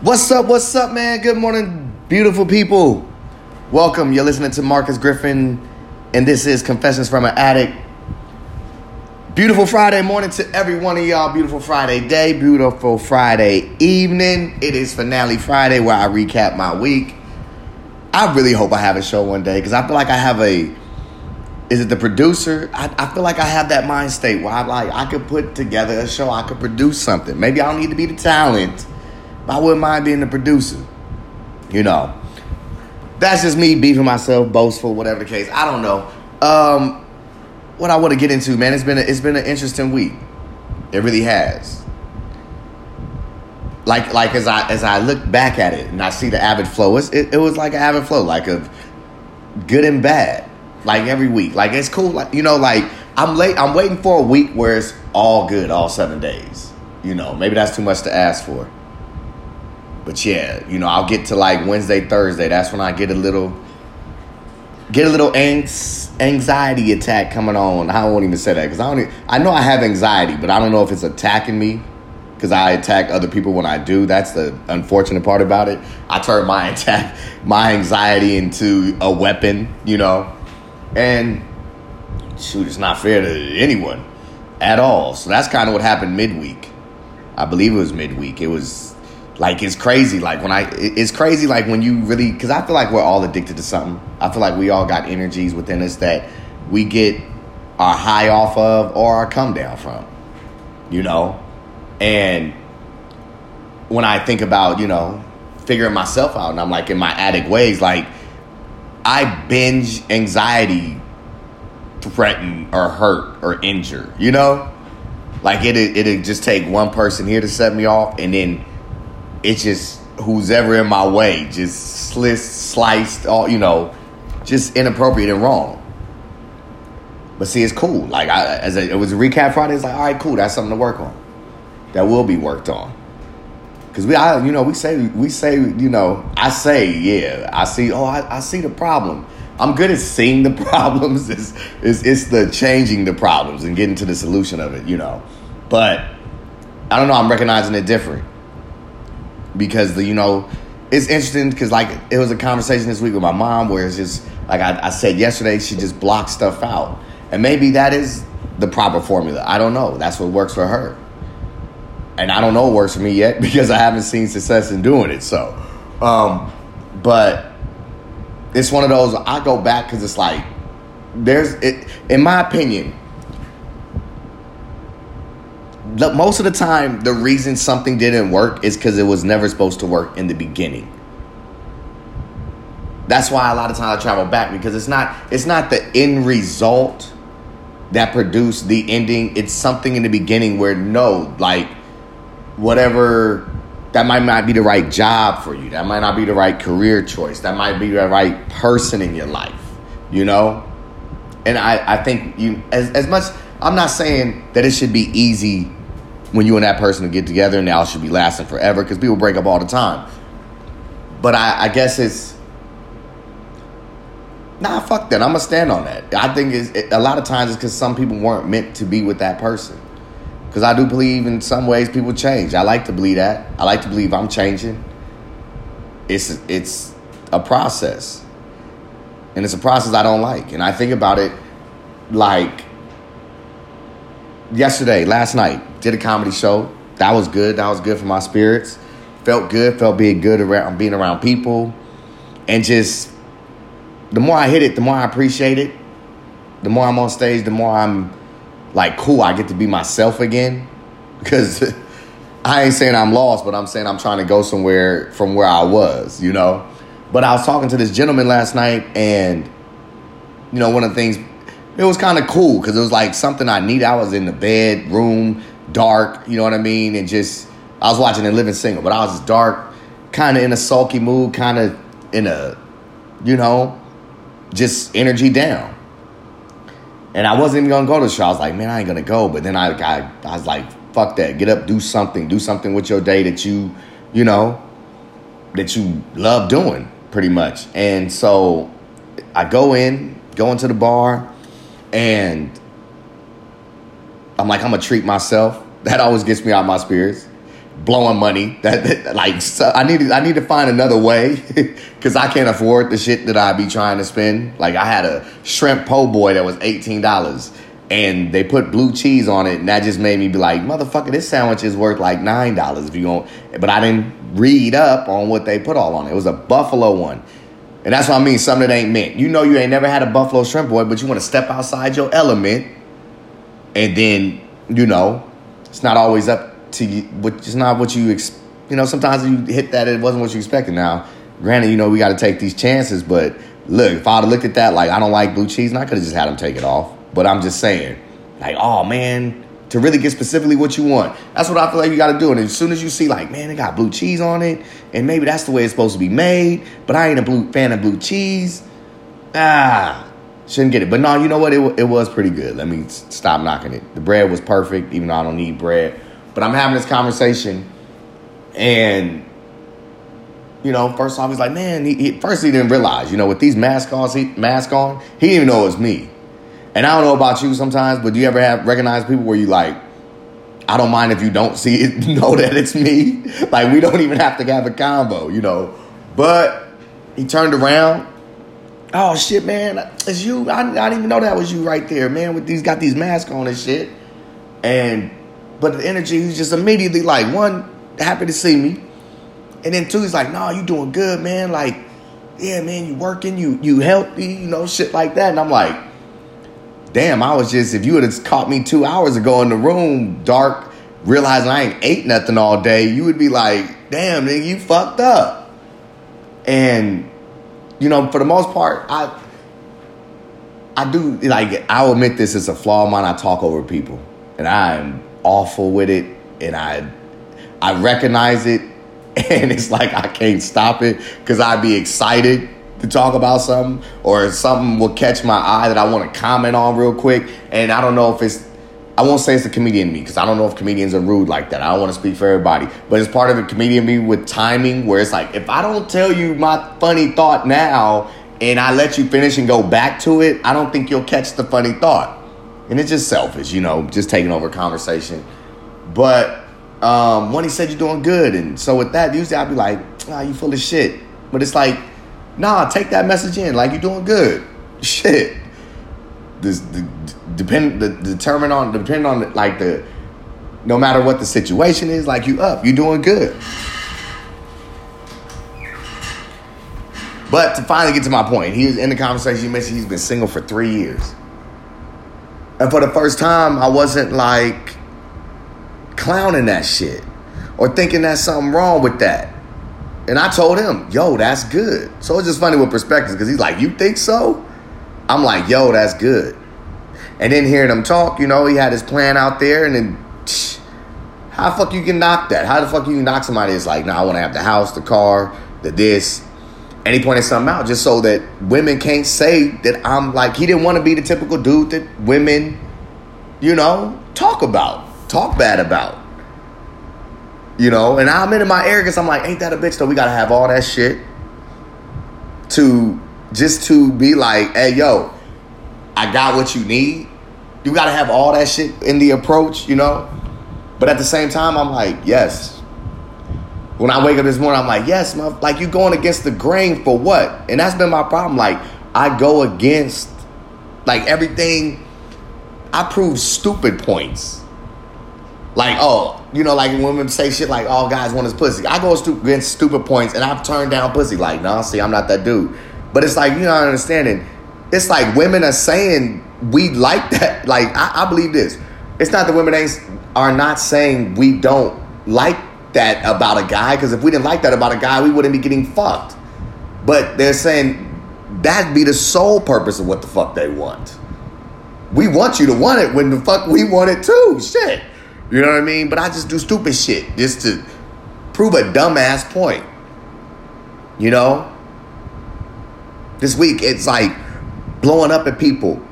What's up? What's up, man? Good morning, beautiful people. Welcome. You're listening to Marcus Griffin, and this is Confessions from an Addict. Beautiful Friday morning to every one of y'all. Beautiful Friday day. Beautiful Friday evening. It is finale Friday where I recap my week. I really hope I have a show one day because I feel like I have a. Is it the producer? I, I feel like I have that mind state where I like I could put together a show. I could produce something. Maybe I don't need to be the talent. I wouldn't mind being the producer. You know. That's just me beefing myself, boastful, whatever the case. I don't know. Um, what I want to get into, man, it's been a, it's been an interesting week. It really has. Like like as I as I look back at it and I see the avid flow, it, it was like an avid flow, like of good and bad, like every week. Like it's cool, like you know, like I'm late. I'm waiting for a week where it's all good, all seven days. You know, maybe that's too much to ask for. But yeah, you know, I'll get to like Wednesday, Thursday. That's when I get a little get a little angst, anxiety attack coming on. I won't even say that because I don't. Even, I know I have anxiety, but I don't know if it's attacking me because I attack other people when I do. That's the unfortunate part about it. I turn my attack, my anxiety into a weapon, you know, and shoot, it's not fair to anyone at all. So that's kind of what happened midweek. I believe it was midweek. It was like it's crazy. Like when i it's crazy like when you really because i feel like we're all addicted to something. I feel like we all got energies within us that we get our high off of or our come down from you know? And when i think about you know figuring myself out and i'm like in my addict ways like i binge anxiety threaten or hurt or injure you know? Like it it'd just take one person here to set me off and then it's just who's ever in my way, just sliced, sliced, all you know, just inappropriate and wrong. But see, it's cool. Like I, as a, it was a recap Friday, it's like, all right, cool. That's something to work on. That will be worked on. Cause we, I, you know, we say, we say, you know, I say, yeah, I see. Oh, I, I see the problem. I'm good at seeing the problems. It's, it's, it's the changing the problems and getting to the solution of it, you know. But I don't know. I'm recognizing it different because the you know it's interesting because like it was a conversation this week with my mom where it's just like I, I, said yesterday she just blocks stuff out. And maybe that is the proper formula. I don't know. That's what works for her. And i don't know what works for me yet because i haven't seen success in doing it so um, but it's one of those i go back because it's like there's it in my opinion most of the time, the reason something didn't work is because it was never supposed to work in the beginning. That's why a lot of times I travel back because it's not it's not the end result that produced the ending. It's something in the beginning where no, like whatever that might not be the right job for you. That might not be the right career choice. That might be the right person in your life. You know? And I, I think you as as much I'm not saying that it should be easy when you and that person get together now should be lasting forever because people break up all the time. But I, I guess it's nah, fuck that. I'm gonna stand on that. I think it's, it, a lot of times it's because some people weren't meant to be with that person. Because I do believe in some ways people change. I like to believe that. I like to believe I'm changing. It's it's a process, and it's a process I don't like. And I think about it like yesterday, last night, did a comedy show. That was good. That was good for my spirits. Felt good. Felt being good around being around people, and just the more I hit it, the more I appreciate it. The more I'm on stage, the more I'm like cool. I get to be myself again because I ain't saying I'm lost, but I'm saying I'm trying to go somewhere from where I was, you know. But I was talking to this gentleman last night, and you know, one of the things it was kind of cool because it was like something I needed. I was in the bedroom, dark, you know what I mean, and just I was watching the Living Single, but I was dark, kind of in a sulky mood, kind of in a, you know, just energy down. And I wasn't even gonna go to the show. I was like, man, I ain't gonna go. But then I, I, I was like, fuck that. Get up, do something. Do something with your day that you, you know, that you love doing, pretty much. And so I go in, go into the bar and I'm like, I'm gonna treat myself. That always gets me out my spirits. blowing money. That, that like so I need to, I need to find another way because I can't afford the shit that I be trying to spend. Like I had a shrimp po' boy that was eighteen dollars, and they put blue cheese on it, and that just made me be like, motherfucker, this sandwich is worth like nine dollars if you don't. But I didn't read up on what they put all on it. It was a buffalo one. And that's what I mean, something that ain't meant. You know you ain't never had a buffalo shrimp boy, but you want to step outside your element, and then you know it's not always up to you. It's not what you ex- you know. Sometimes you hit that, it wasn't what you expected. Now, granted, you know we got to take these chances, but look, if I'd have looked at that like I don't like blue cheese, and I could have just had them take it off. But I'm just saying, like, oh man, to really get specifically what you want. That's what I feel like you got to do. And as soon as you see, like, man, it got blue cheese on it, and maybe that's the way it's supposed to be made, but I ain't a blue fan of blue cheese. Ah, shouldn't get it. But no, you know what? It, it was pretty good. Let me stop knocking it. The bread was perfect, even though I don't need bread. But I'm having this conversation, and you know, first off, he's like, man, he, he, first he didn't realize, you know, with these masks on, he, mask on, he didn't even know it was me. And I don't know about you sometimes, but do you ever have recognize people where you like, I don't mind if you don't see it, know that it's me. Like we don't even have to have a combo, you know. But he turned around. Oh shit, man, it's you. I, I didn't even know that was you right there, man. With these got these masks on and shit. And but the energy, he's just immediately like one happy to see me, and then two, he's like, "Nah, you doing good, man. Like, yeah, man, you working, you you healthy, you know, shit like that." And I'm like, damn, I was just, if you would have caught me two hours ago in the room, dark, realizing I ain't ate nothing all day, you would be like, damn, nigga, you fucked up. And, you know, for the most part, I, I do, like, I'll admit this is a flaw of mine. I talk over people, and I'm awful with it, and I, I recognize it, and it's like I can't stop it because I'd be excited to talk about something or something will catch my eye that I want to comment on real quick. And I don't know if it's, I won't say it's the comedian me because I don't know if comedians are rude like that. I don't want to speak for everybody, but it's part of the comedian me with timing where it's like, if I don't tell you my funny thought now and I let you finish and go back to it, I don't think you'll catch the funny thought. And it's just selfish, you know, just taking over conversation. But um, when he said you're doing good, and so with that, usually I'd be like, ah, you full of shit. But it's like, Nah, take that message in. Like you're doing good. Shit. This the, depend the determine on depend on like the no matter what the situation is, like you up, you doing good. But to finally get to my point, he was in the conversation. You mentioned he's been single for three years, and for the first time, I wasn't like clowning that shit or thinking there's something wrong with that. And I told him, yo, that's good. So it's just funny with perspectives because he's like, you think so? I'm like, yo, that's good. And then hearing him talk, you know, he had his plan out there, and then how the fuck you can knock that? How the fuck you can knock somebody that's like, nah, I want to have the house, the car, the this. And he pointed something out just so that women can't say that I'm like, he didn't want to be the typical dude that women, you know, talk about, talk bad about. You know, and I'm into my arrogance. I'm like, ain't that a bitch though? We gotta have all that shit to just to be like, hey, yo, I got what you need. You gotta have all that shit in the approach, you know? But at the same time, I'm like, yes. When I wake up this morning, I'm like, yes, my, like you going against the grain for what? And that's been my problem. Like, I go against like everything. I prove stupid points. Like, oh, you know, like women say shit like, all guys want is pussy. I go against stupid points and I've turned down pussy. Like, no, see, I'm not that dude. But it's like, you know, understanding. It's like women are saying we like that. Like, I, I believe this. It's not that women ain't, are not saying we don't like that about a guy. Because if we didn't like that about a guy, we wouldn't be getting fucked. But they're saying that'd be the sole purpose of what the fuck they want. We want you to want it when the fuck we want it too. Shit. You know what I mean? But I just do stupid shit just to prove a dumbass point. You know? This week it's like blowing up at people.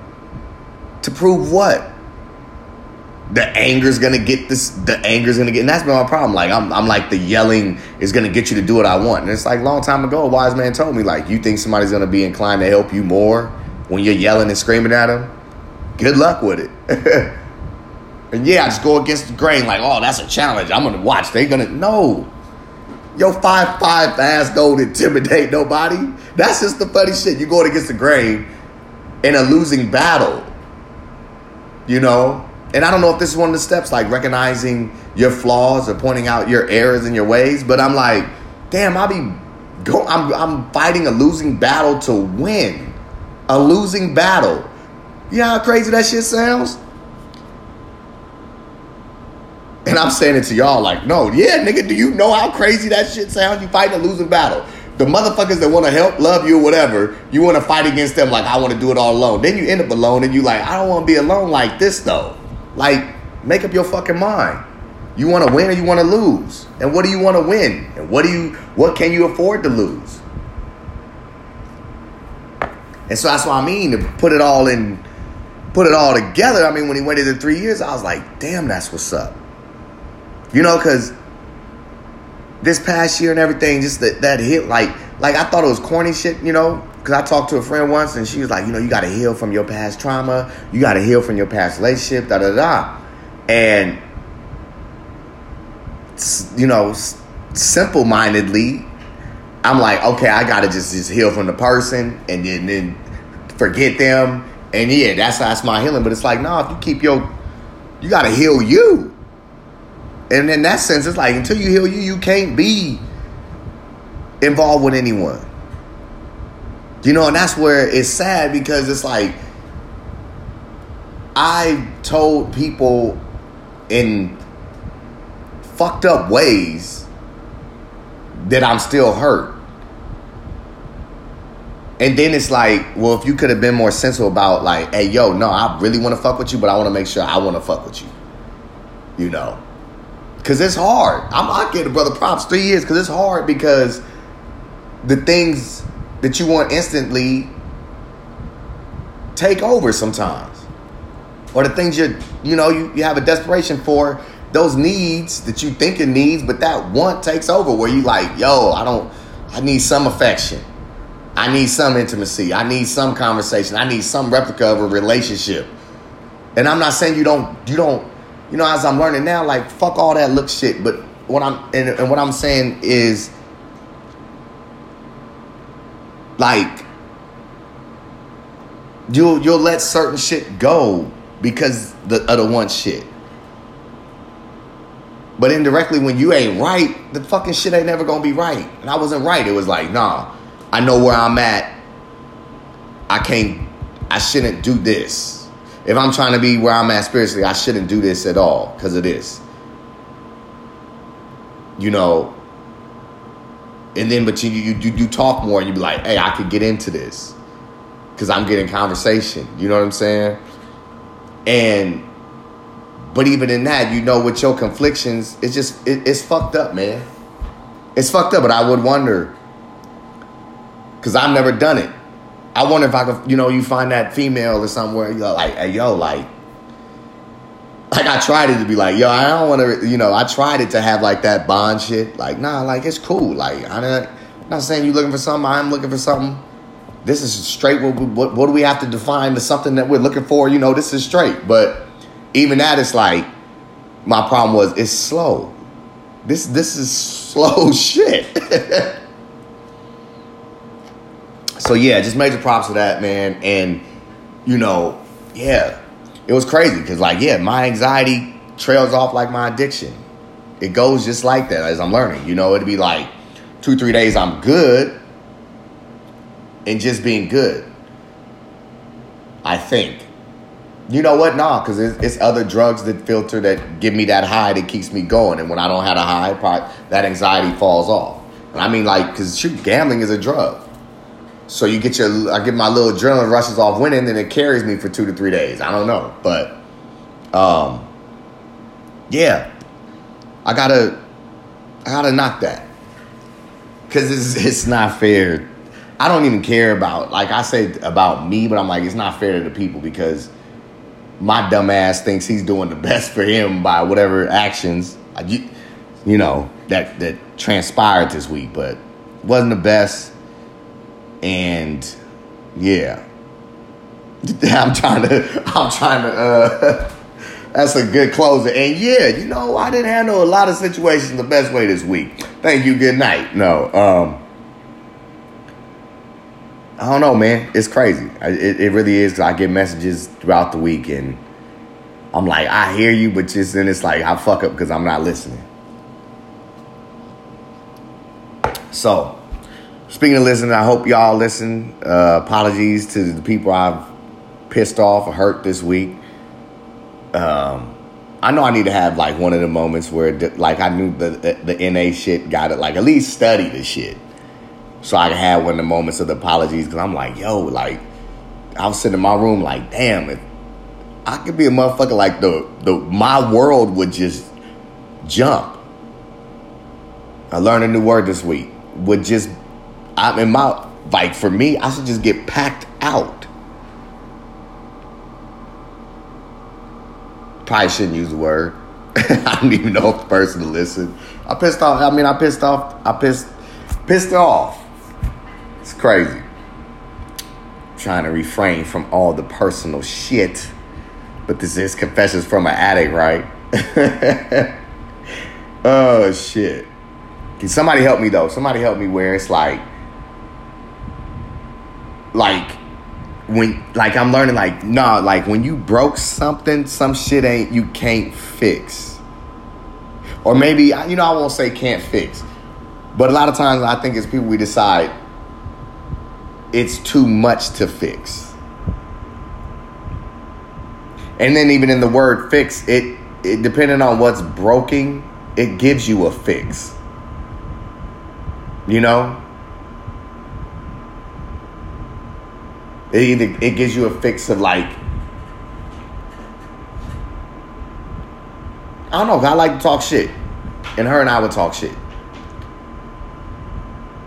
To prove what? The anger's gonna get this the anger's gonna get and that's been my problem. Like I'm I'm like the yelling is gonna get you to do what I want. And it's like long time ago, a wise man told me, like, you think somebody's gonna be inclined to help you more when you're yelling and screaming at them? Good luck with it. And yeah, I just go against the grain, like, oh, that's a challenge. I'm gonna watch. They gonna no. Yo, five five ass don't intimidate nobody. That's just the funny shit. You going against the grain in a losing battle. You know? And I don't know if this is one of the steps, like recognizing your flaws or pointing out your errors in your ways, but I'm like, damn, I'll be go I'm I'm fighting a losing battle to win. A losing battle. You know how crazy that shit sounds? And I'm saying it to y'all like, no, yeah, nigga, do you know how crazy that shit sounds? You fighting a losing battle. The motherfuckers that want to help, love you, or whatever, you want to fight against them like I want to do it all alone. Then you end up alone and you like, I don't want to be alone like this though. Like, make up your fucking mind. You want to win or you want to lose? And what do you want to win? And what do you what can you afford to lose? And so that's what I mean to put it all in put it all together. I mean, when he went into three years, I was like, damn, that's what's up. You know, because this past year and everything, just that, that hit, like, like I thought it was corny shit, you know, because I talked to a friend once and she was like, you know, you got to heal from your past trauma, you got to heal from your past relationship, da da da. And, you know, simple mindedly, I'm like, okay, I got to just, just heal from the person and then, then forget them. And yeah, that's that's my healing. But it's like, no, if you keep your, you got to heal you. And in that sense, it's like until you heal you, you can't be involved with anyone. You know, and that's where it's sad because it's like I told people in fucked up ways that I'm still hurt. And then it's like, well, if you could have been more sensible about like, hey, yo, no, I really want to fuck with you, but I want to make sure I want to fuck with you. You know. Cause it's hard. I'm not getting brother props three years because it's hard because the things that you want instantly take over sometimes. Or the things you you know you, you have a desperation for those needs that you think it needs, but that want takes over where you like, yo, I don't I need some affection. I need some intimacy. I need some conversation. I need some replica of a relationship. And I'm not saying you don't you don't you know, as I'm learning now, like fuck all that look shit. But what I'm and, and what I'm saying is like you'll you'll let certain shit go because the other one shit. But indirectly, when you ain't right, the fucking shit ain't never gonna be right. And I wasn't right. It was like, nah, I know where I'm at. I can't. I shouldn't do this if I'm trying to be where I'm at spiritually, I shouldn't do this at all because of this. You know, and then but you you you talk more and you be like, hey, I could get into this because I'm getting conversation. You know what I'm saying? And but even in that, you know, with your conflictions, it's just it, it's fucked up, man. It's fucked up. But I would wonder because I've never done it. I wonder if I could, you know, you find that female or somewhere, you're like, hey, yo, like, like I tried it to be like, yo, I don't want to, you know, I tried it to have like that bond shit. Like, nah, like it's cool. Like, I'm not, I'm not saying you looking for something. I'm looking for something. This is straight. What, what, what do we have to define to something that we're looking for? You know, this is straight. But even that, it's like my problem was it's slow. This this is slow shit. so yeah, just major props to that, man. And you know, yeah, it was crazy because like, yeah, my anxiety trails off like my addiction. It goes just like that as I'm learning. You know, it'd be like two, three days I'm good and just being good. I think. You know what? Nah, because it's, it's, other drugs that filter that give me that high that keeps me going. And when I don't have a high, that anxiety falls off. And I mean, like, because shoot, gambling is a drug. So you get your, I get my little adrenaline rushes off winning, and it carries me for two to three days. I don't know, but, um, yeah, I gotta, I gotta knock that because it's it's not fair. I don't even care about like I say about me, but I'm like it's not fair to the people because my dumb ass thinks he's doing the best for him by whatever actions you, you know that that transpired this week, but wasn't the best and yeah, I'm trying to I'm trying to uh, That's a good closer. And yeah, you know, I didn't handle a lot of situations the best way this week. Thank you. Good night. No, um, I don't know, man. It's crazy. It, it really is. I get messages throughout the week, and I'm like, I hear you, but just then it's like I fuck up because I'm not listening. So, speaking of listening, I hope y'all listen. Uh, apologies to the people I've pissed off or hurt this week. Um, I know I need to have like one of the moments where like I knew the, the, the NA shit got it like at least study the shit so I can have one of the moments of the apologies because I'm like yo like I was sitting in my room like damn if I could be a motherfucker like the the my world would just jump. I learned a new word this week. Would just I'm in my like for me I should just get packed out. Probably shouldn't use the word. I don't even know if the person will listen. I pissed off. I mean, I pissed off. I pissed pissed off. It's crazy. trying to refrain from all the personal shit. But this is confessions from an addict, right? oh shit. Can somebody help me though? Somebody help me where it's like like when like I'm learning like nah like when you broke something some shit ain't you can't fix. Or maybe you know I won't say can't fix. But a lot of times I think as people we decide it's too much to fix. And then even in the word fix it, it depending on what's broken it gives you a fix. You know It either it gives you a fix of like I don't know. I like to talk shit, and her and I would talk shit.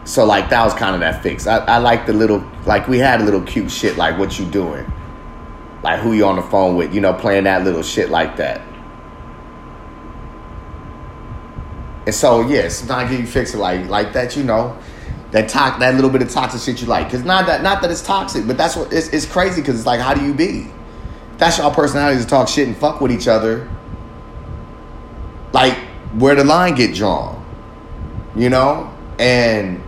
So like that was kind of that fix. I, I like the little like we had a little cute shit like what you doing, like who you on the phone with, you know, playing that little shit like that. And so yes, yeah, sometimes you fix it like like that, you know that talk that little bit of toxic shit you like. Because not that not that it's toxic but that's what it's, it's crazy because it's like how do you be? That's y'all personalities to talk shit and fuck with each other. Like where the line get drawn you know? And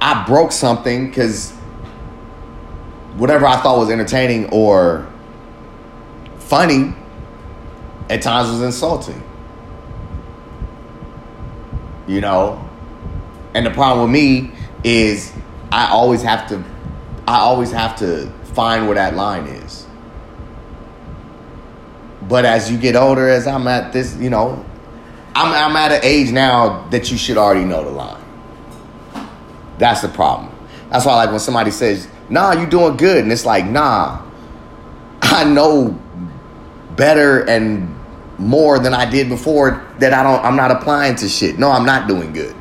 i broke something because whatever i thought was entertaining or funny at times was insulting. You know and the problem with me is I always have to I always have to find where that line is. But as you get older, as I'm at this, you know, I'm I'm at an age now that you should already know the line. That's the problem. That's why like when somebody says, nah, you doing good, and it's like, nah, I know better and more than I did before that I don't I'm not applying to shit. No, I'm not doing good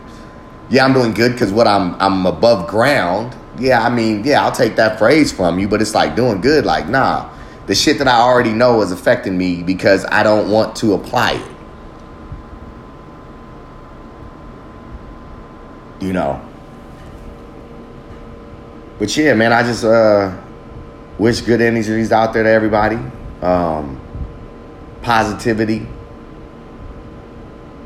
yeah, I'm doing good because what I'm I'm above ground. Yeah, I mean, yeah, I'll take that phrase from you, but it's like doing good. Like, nah, the shit that I already know is affecting me because I don't want to apply it. You know. But yeah, man, I just uh, wish good energies out there to everybody. Um, positivity,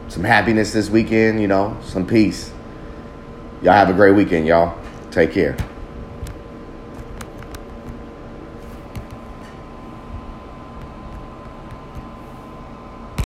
some happiness this weekend, you know, some peace. Y'all have a great weekend, y'all. Take care.